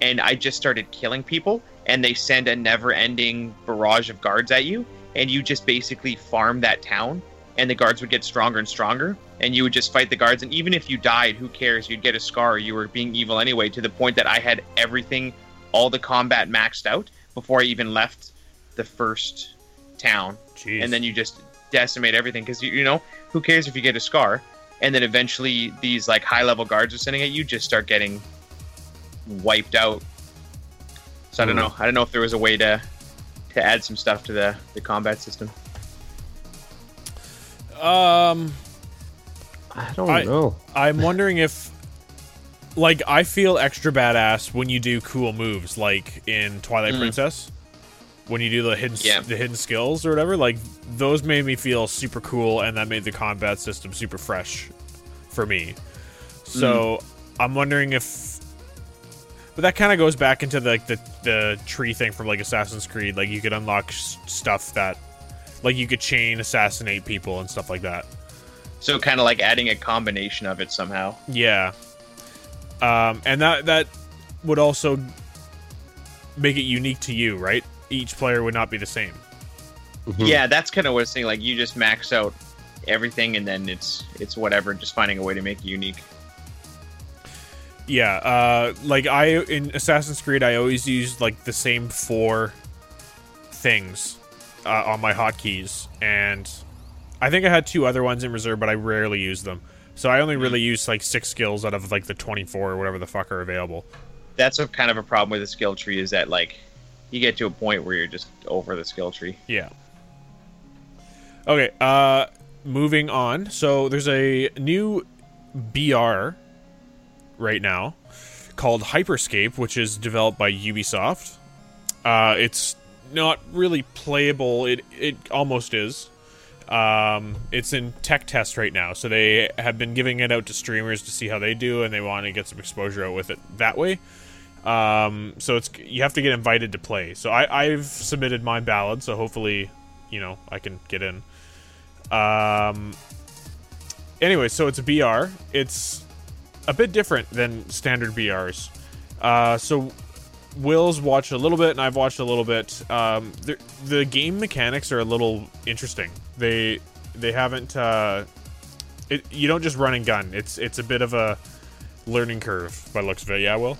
and I just started killing people, and they send a never-ending barrage of guards at you, and you just basically farm that town, and the guards would get stronger and stronger, and you would just fight the guards. And even if you died, who cares? You'd get a scar. You were being evil anyway, to the point that I had everything, all the combat maxed out before I even left the first town. Jeez. And then you just decimate everything because you, you know who cares if you get a scar? And then eventually these like high level guards are sending at you just start getting wiped out. So I don't Hmm. know. I don't know if there was a way to to add some stuff to the the combat system. um. I don't I- know. I'm wondering if, like, I feel extra badass when you do cool moves, like in Twilight Mm. Princess, when you do the hidden Yeah. the hidden skills or whatever. Like those made me feel super cool, and that made the combat system super fresh for me. So I'm wondering if, but that kind of goes back into the, like the the tree thing from like Assassin's Creed. Like you could unlock s- stuff that, like you could chain assassinate people and stuff like that. So kind of like adding a combination of it somehow. Yeah. Um, and that that would also make it unique to you, right? Each player would not be the same. Mhm. Yeah, that's kind of what I was saying. Like you just max out everything, and then it's it's whatever. Just finding a way to make it unique. Yeah, uh, like I in Assassin's Creed, I always use like the same four things uh, on my hotkeys, and I think I had two other ones in reserve, but I rarely use them. So I only really use like six skills out of like the twenty-four or whatever the fuck are available. That's a kind of a problem with the skill tree is that like you get to a point where you're just over the skill tree. Yeah. Okay, uh moving on. So there's a new BR right now called Hyperscape, which is developed by Ubisoft. Uh it's not really playable. It it almost is. Um, it's in tech test right now, so they have been giving it out to streamers to see how they do, and they want to get some exposure out with it that way. Um, so it's you have to get invited to play. So I, I've submitted my ballot, so hopefully, you know, I can get in. Um. Anyway, so it's a BR. It's a bit different than standard BRs. Uh, so Will's watched a little bit, and I've watched a little bit. Um, the, game mechanics are a little interesting. They they haven't. Uh, it, you don't just run and gun. It's it's a bit of a learning curve by looks of it. Yeah, Will.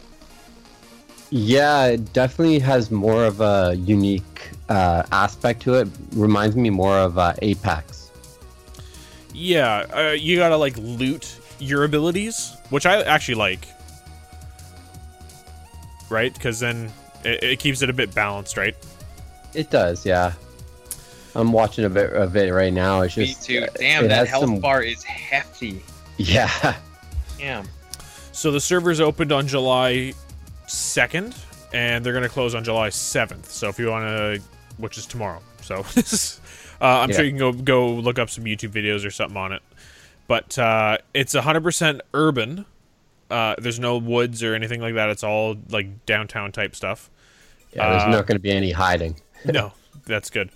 Yeah, it definitely has more of a unique uh, aspect to it. Reminds me more of uh, Apex. Yeah, uh, you gotta like loot your abilities, which I actually like. Right? Because then it, it keeps it a bit balanced, right? It does, yeah. I'm watching a bit of it right now. It's Me just too. uh, Damn, that has health some- bar is hefty. Yeah, Damn. So the servers opened on July 2nd, and they're going to close on July 7th. So if you want to, which is tomorrow. So uh, I'm sure you can go go look up some YouTube videos or something on it. But uh, it's 100% urban. Uh, there's no woods or anything like that. It's all like downtown type stuff. yeah. There's Uh, not going to be any hiding. no, that's good.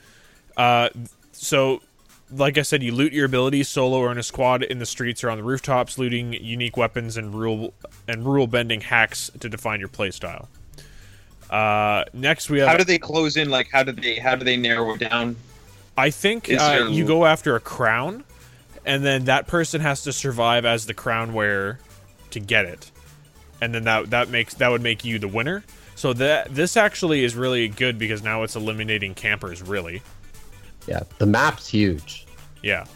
Uh, so, like I said, you loot your abilities solo or in a squad in the streets or on the rooftops, looting unique weapons and rule and rule bending hacks to define your playstyle. Uh, next we have. How do they close in? Like, how do they how do they narrow it down? I think uh, there- you go after a crown, and then that person has to survive as the crown wearer to get it, and then that that makes that would make you the winner. So that this actually is really good because now it's eliminating campers. Really, Yeah, the map's huge. Yeah.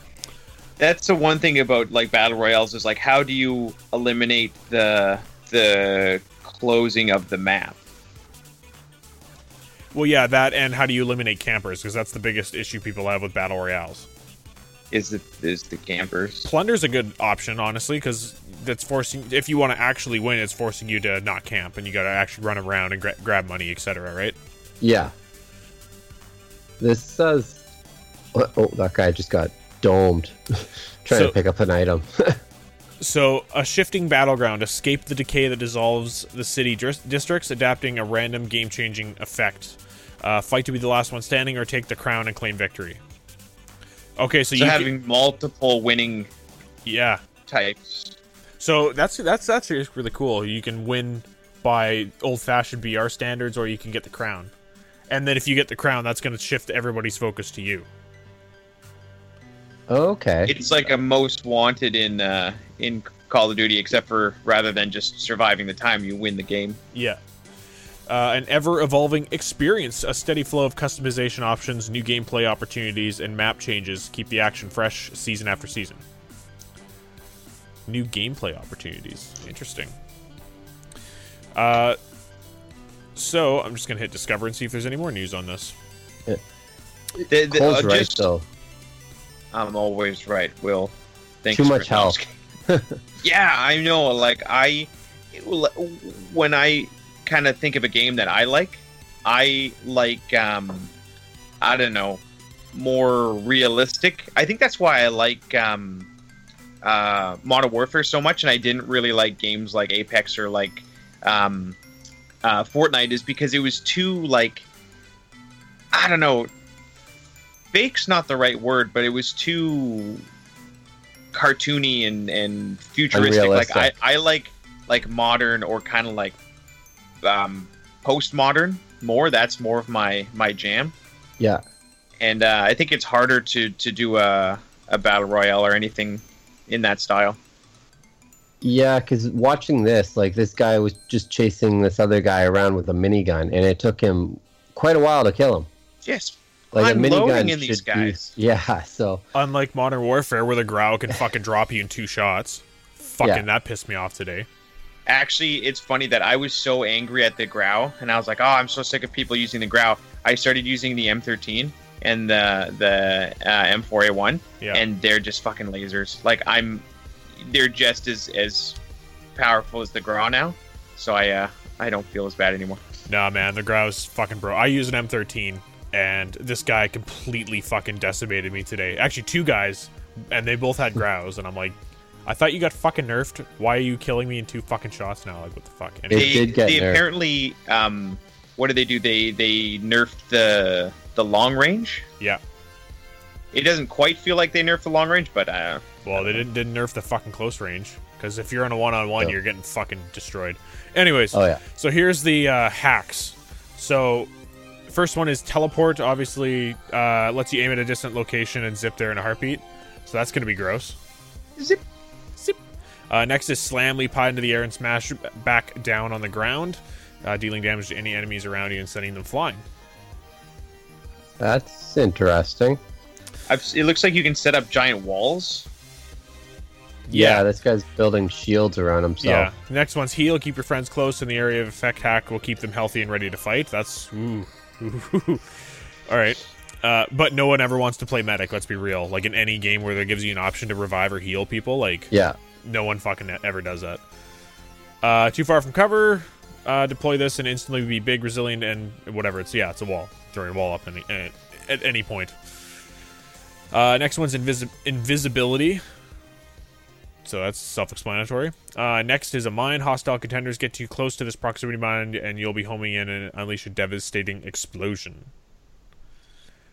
That's the one thing about like battle royales is like how do you eliminate the the closing of the map? Well, yeah, that and how do you eliminate campers? Because that's the biggest issue people have with battle royales. Is it is the campers? Plunder's a good option, honestly, because that's forcing. If you want to actually win, it's forcing you to not camp, and you got to actually run around and gra- grab money, etc. Right? Yeah. This says. Oh, oh, that guy just got domed. Trying So- to pick up an item. So, a shifting battleground. Escape the decay that dissolves the city dris- districts, adapting a random game-changing effect. Uh, fight to be the last one standing, or take the crown and claim victory. Okay, so, So you having multiple winning yeah. types. So that's that's that's really cool. You can win by old-fashioned BR standards, or you can get the crown. And then if you get the crown, that's going to shift everybody's focus to you. Okay. It's like a most wanted in uh, in Call of Duty, except for rather than just surviving the time, you win the game. Yeah. Uh, an ever evolving experience, a steady flow of customization options, new gameplay opportunities, and map changes keep the action fresh season after season. New gameplay opportunities. Interesting. Uh, so, I'm just going to hit Discover and see if there's any more news on this. The- the- Cole's uh, right just- though. I'm always right, Will. Thanks Too for- much health. yeah, I know. Like I, when I kind of think of a game that I like, I like um, I don't know, more realistic. I think that's why I like um, uh, Modern Warfare so much, and I didn't really like games like Apex or like um, uh, Fortnite, is because it was too like I don't know. Fake's not the right word, but it was too cartoony and and futuristic. Unrealistic. Like I, I like like modern or kind of like um, postmodern more. That's more of my my jam. Yeah. And uh, I think it's harder to to do a a battle royale or anything in that style. Yeah, because watching this, like this guy was just chasing this other guy around with a minigun, and it took him quite a while to kill him. Yes, Like a Unloading minigun in these should be- guys. Yeah, so Unlike Modern Warfare, where the Grau can fucking drop you in two shots. Fucking Yeah. that pissed me off today. actually, it's funny that I was so angry at the Grau, and I was like, "Oh, I'm so sick of people using the Grau." I started using the M13 and the the uh, M4A1, Yeah. and they're just fucking lasers. Like I'm, they're just as as powerful as the Grau now. So I uh I don't feel as bad anymore. Nah, man, the Grau's fucking bro. I use an M13, and this guy completely fucking decimated me today. Actually, two guys, and they both had Graus, and I'm like, I thought you got fucking nerfed. Why are you killing me in two fucking shots now? Like, what the fuck? Anyway, It did get they nerfed. apparently um what did they do? They they nerfed the the long range. yeah. It doesn't quite feel like they nerfed the long range, but uh Well, they didn't didn't nerf the fucking close range because if you're on a one-on-one, you're getting fucking destroyed. Anyways, Oh, yeah. So here's the uh, hacks. So first one is teleport. Obviously, uh, lets you aim at a distant location and zip there in a heartbeat. So that's gonna be gross. zip Zip. Uh, next is slam, leap high into the air and smash back down on the ground, uh, dealing damage to any enemies around you and sending them flying. that's interesting. I've, it looks like you can set up giant walls. Yeah, this guy's building shields around himself. Yeah. Next one's heal. Keep your friends close in the area of effect hack will keep them healthy and ready to fight. That's ooh. All right. Uh, but no one ever wants to play medic. Let's be real. Like in any game where there gives you an option to revive or heal people, like Yeah. no one fucking ever does that. Uh, too far from cover. Uh, deploy this and instantly be big, resilient, and whatever. It's yeah, it's a wall. Throwing a wall up any, at, at any point. Uh, next one's invisi- invisibility. So that's self-explanatory. Uh, next is a mine. Hostile contenders get too close to this proximity mine, and you'll be homing in and unleash a devastating explosion.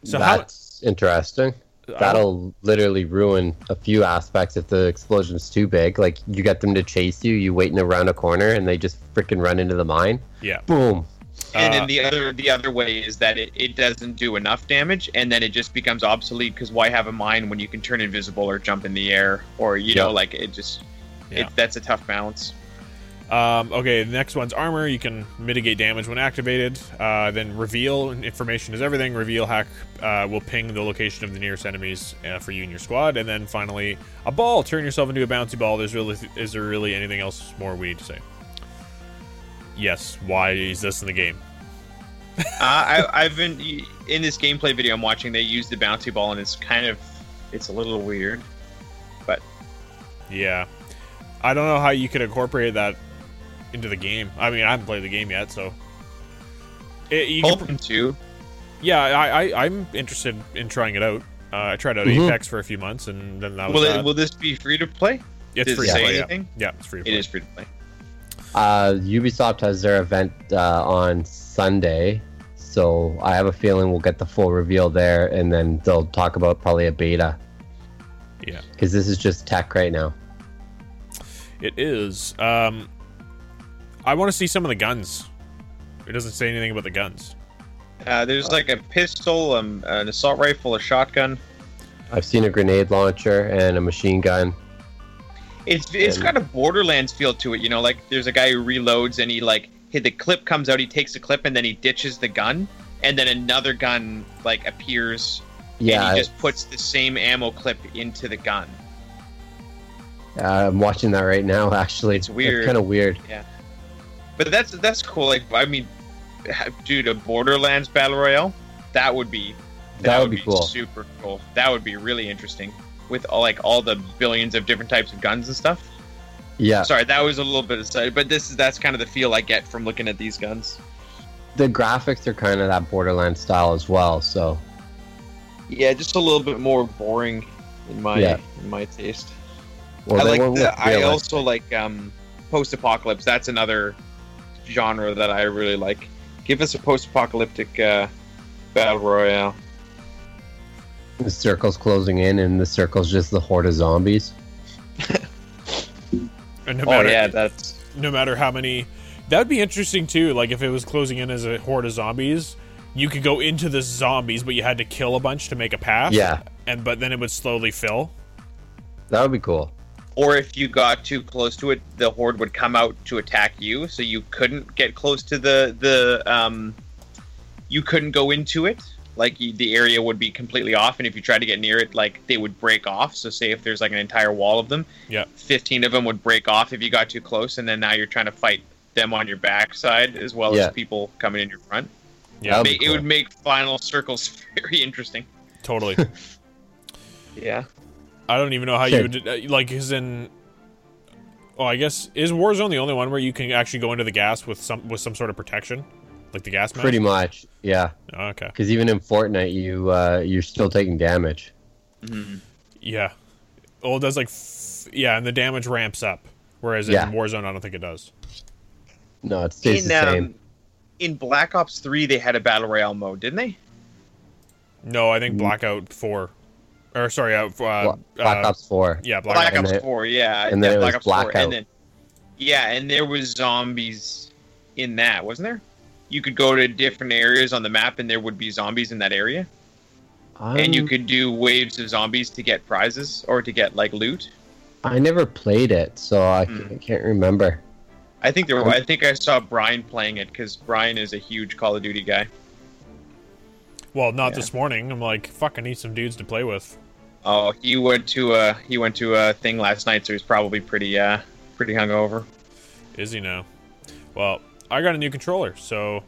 So how? That's interesting. That'll literally ruin a few aspects if the explosion's too big. Like you get them to chase you, you waiting around a corner, and they just freaking run into the mine. Yeah. Boom. And Uh, then the other the other way is that it, it doesn't do enough damage, and then it just becomes obsolete because why have a mine when you can turn invisible or jump in the air or you know like it just Yeah. it, that's a tough balance. Um, okay, the next one's armor. You can mitigate damage when activated. Uh, then reveal information is everything. Reveal hack uh, will ping the location of the nearest enemies uh, for you and your squad. And then finally, a ball. Turn yourself into a bouncy ball. There's really is there really anything else more we need to say? Yes. Why is this in the game? uh, I, I've been in this gameplay video I'm watching. They use the bouncy ball, and it's kind of it's a little weird. But yeah, I don't know how you could incorporate that into the game. I mean, I haven't played the game yet, so. It, you could Hoping to. Yeah, I, I I'm interested in trying it out. Uh, I tried out Mhm. Apex for a few months, and then that was Will that. it, will this be free to play? it's does free it to say play. Yeah. anything? yeah, it's free to play. is free to play. Uh, Ubisoft has their event uh, on Sunday, so I have a feeling we'll get the full reveal there, and then they'll talk about probably a beta Yeah, because this is just tech right now. it is. Um, I want to see some of the guns. It doesn't say anything about the guns. Uh, there's like a pistol, um, an assault rifle, a shotgun. I've seen a grenade launcher and a machine gun. It's it's And- got a Borderlands feel to it, you know. Like there's a guy who reloads and he like hit the clip comes out, he takes the clip and then he ditches the gun, and then another gun like appears Yeah, and he just puts the same ammo clip into the gun. uh, I'm watching that right now. Actually, It's weird. kind of weird. Yeah, but that's that's cool. Like I mean, dude, a Borderlands battle royale, that would be That would be cool. Super cool. That would be really interesting with all, like all the billions of different types of guns and stuff. Yeah, Sorry, that was a little bit excited, but this is that's kind of the feel I get from looking at these guns. the graphics are kind of that borderline style as well. So Yeah, just a little bit more boring in my Yeah. in my taste. well, I like the, I also like um post-apocalypse. That's another genre that I really like. Give us a post-apocalyptic uh, battle royale. The circle's closing in, and the circle's just the horde of zombies. And no Oh matter, yeah, that's no matter how many, that would be interesting too. Like if it was closing in as a horde of zombies, you could go into the zombies, but you had to kill a bunch to make a path. Yeah. and but then it would slowly fill. That would be cool. or if you got too close to it, the horde would come out to attack you, so you couldn't get close to the the um, you couldn't go into it. Like you, the area would be completely off, and if you tried to get near it, like they would break off. So say if there's like an entire wall of them, Yeah. fifteen of them would break off if you got too close, and then now you're trying to fight them on your backside as well Yeah. as people coming in your front. Yeah, That'd be It would make final circles very interesting. totally. Yeah. I don't even know how Sure. you would uh, like. Is in. Oh, I guess is Warzone the only one where you can actually go into the gas with some with some sort of protection, like the gas mask? Pretty much, yeah. Oh, okay. Because even in Fortnite, you uh, you're still taking damage. Yeah. Well, it does like. F- yeah, and the damage ramps up, whereas Yeah. in Warzone, I don't think it does. No, it stays In the same. um, in Black Ops Three, they had a battle royale mode, didn't they? No, I think Blackout Four, or sorry, uh, uh, Black uh, Ops Four. Yeah, Black Blackout. And Ops then- Four, yeah, and then yeah, it Black was Ops Four, Blackout. and then yeah, and there was zombies in that, wasn't there? You could go to different areas on the map, and there would be zombies in that area, and you Um, could do waves of zombies to get prizes or to get like loot. I never played it, so I. I can't remember. I think there. I think I saw Brian playing it because Brian is a huge Call of Duty guy. Well, not Yeah. this morning. I'm like, fuck, I need some dudes to play with. Oh, he went to a he went to a thing last night, so he's probably pretty uh pretty hungover. Is he now? Well, I got a new controller, so.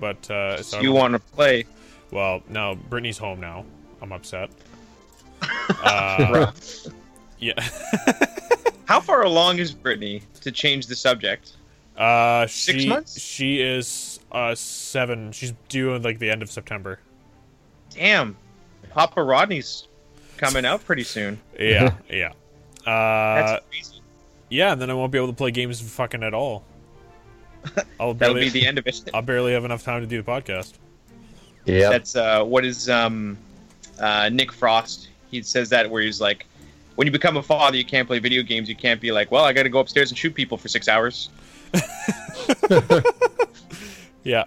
But uh, so you want to play? Well, no, Brittany's home now. I'm upset. Uh, yeah. How far along is Brittany to change the subject? Uh, Six months? She is uh seven. She's due in like the end of September. Damn, Papa Rodney's coming out pretty soon. Yeah, yeah. Uh, That's crazy. yeah, and then I won't be able to play games fucking at all. I'll That'll barely, be the end of it. I'll barely have enough time to do the podcast. Yeah. That's uh, what is um, uh, Nick Frost. He says that where he's like, when you become a father, you can't play video games. You can't be like, well, I got to go upstairs and shoot people for six hours. Yeah,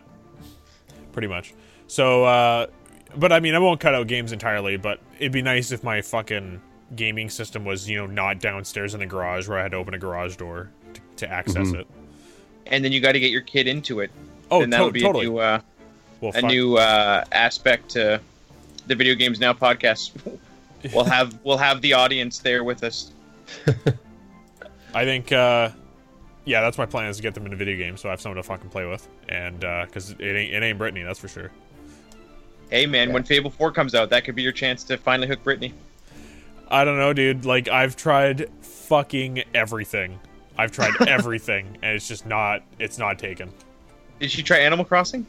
pretty much. So, uh, but I mean, I won't cut out games entirely. But it'd be nice if my fucking gaming system was, you know, not downstairs in the garage where I had to open a garage door to, to access it. And then you got to get your kid into it. Oh, and that'll to- be totally. a new uh, well, a fuck. new uh, aspect to the Video Games Now podcast. we'll have we'll have the audience there with us. I think, uh, yeah, that's my plan is to get them into video games so I have someone to fucking play with, and because it ain't it ain't Brittany, that's for sure. Hey man, when Fable Four comes out, that could be your chance to finally hook Brittany. I don't know, dude. Like I've tried fucking everything. I've tried everything, and it's just not. It's not taken. Did she try Animal Crossing?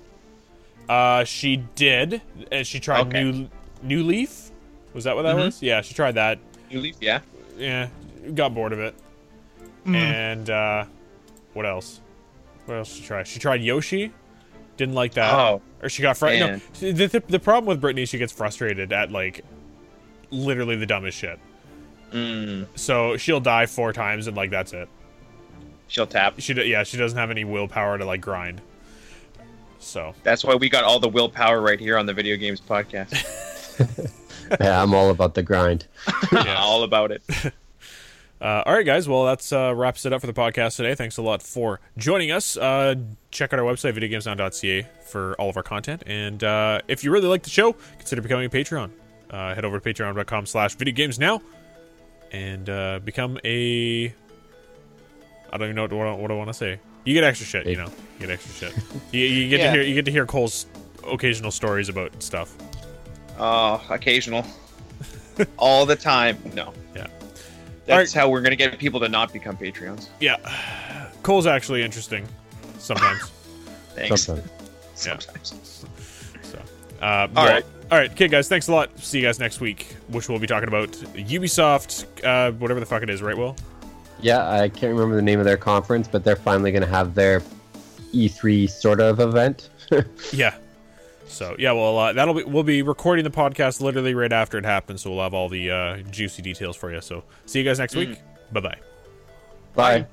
Uh, she did, and she tried Okay. new New Leaf. Was that what that Mhm. was? Yeah, she tried that. New Leaf, yeah. Yeah, got bored of it. And uh, what else? What else did she try? She tried Yoshi. Didn't like that. Oh, Or she got frustrated. No, the, the, the problem with Brittany, she gets frustrated at like literally the dumbest shit. mm, So she'll die four times and like that's it. She'll tap. She do- yeah, she doesn't have any willpower to like grind. So That's why we got all the willpower right here on the Video Games Podcast. yeah, I'm all about the grind. all about it. Uh, all right, guys. Well, that's uh, wraps it up for the podcast today. Thanks a lot for joining us. Uh, check out our website, videogamesnow.ca, for all of our content. And uh, if you really like the show, consider becoming a Patreon. Uh, head over to patreon.com slash videogamesnow and uh, become a... I don't even know what, I- what I want to say. You get extra shit, you know. You get extra shit. You, you get Yeah. to hear you get to hear Cole's occasional stories about stuff. Oh, occasional. all the time. No. Yeah. That's how we're gonna get people to not become Patreons. Yeah. Cole's actually interesting sometimes. Thanks. Sometimes. Sometimes. So, uh, All well, right. all right, okay, guys. Thanks a lot. See you guys next week, which we'll be talking about Ubisoft, uh, whatever the fuck it is, right? Will? Yeah, I can't remember the name of their conference, but they're finally going to have their E3 sort of event. Yeah. So yeah, well, uh, that'll be we'll be recording the podcast literally right after it happens, so we'll have all the uh, juicy details for you. So see you guys next week. Bye bye. Bye.